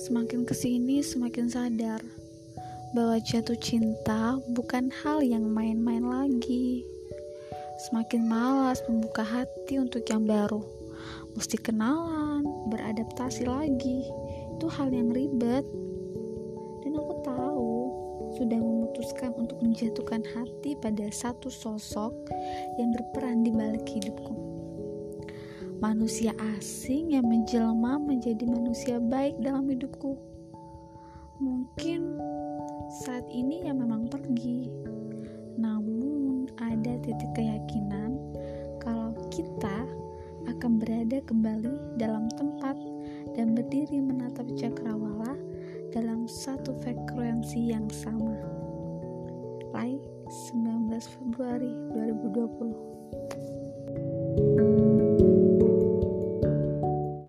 Semakin ke sini semakin sadar bahwa jatuh cinta bukan hal yang main-main lagi. Semakin malas membuka hati untuk yang baru. Mesti kenalan, beradaptasi lagi. Itu hal yang ribet. Dan aku tahu sudah memutuskan untuk menjatuhkan hati pada satu sosok yang berperan di balik hidupku. Manusia asing yang menjelma menjadi manusia baik dalam hidupku. Mungkin saat ini ya memang pergi, namun ada titik keyakinan kalau kita akan berada kembali dalam tempat dan berdiri menatap cakrawala dalam satu frekuensi yang sama. Lai 19 Februari 2020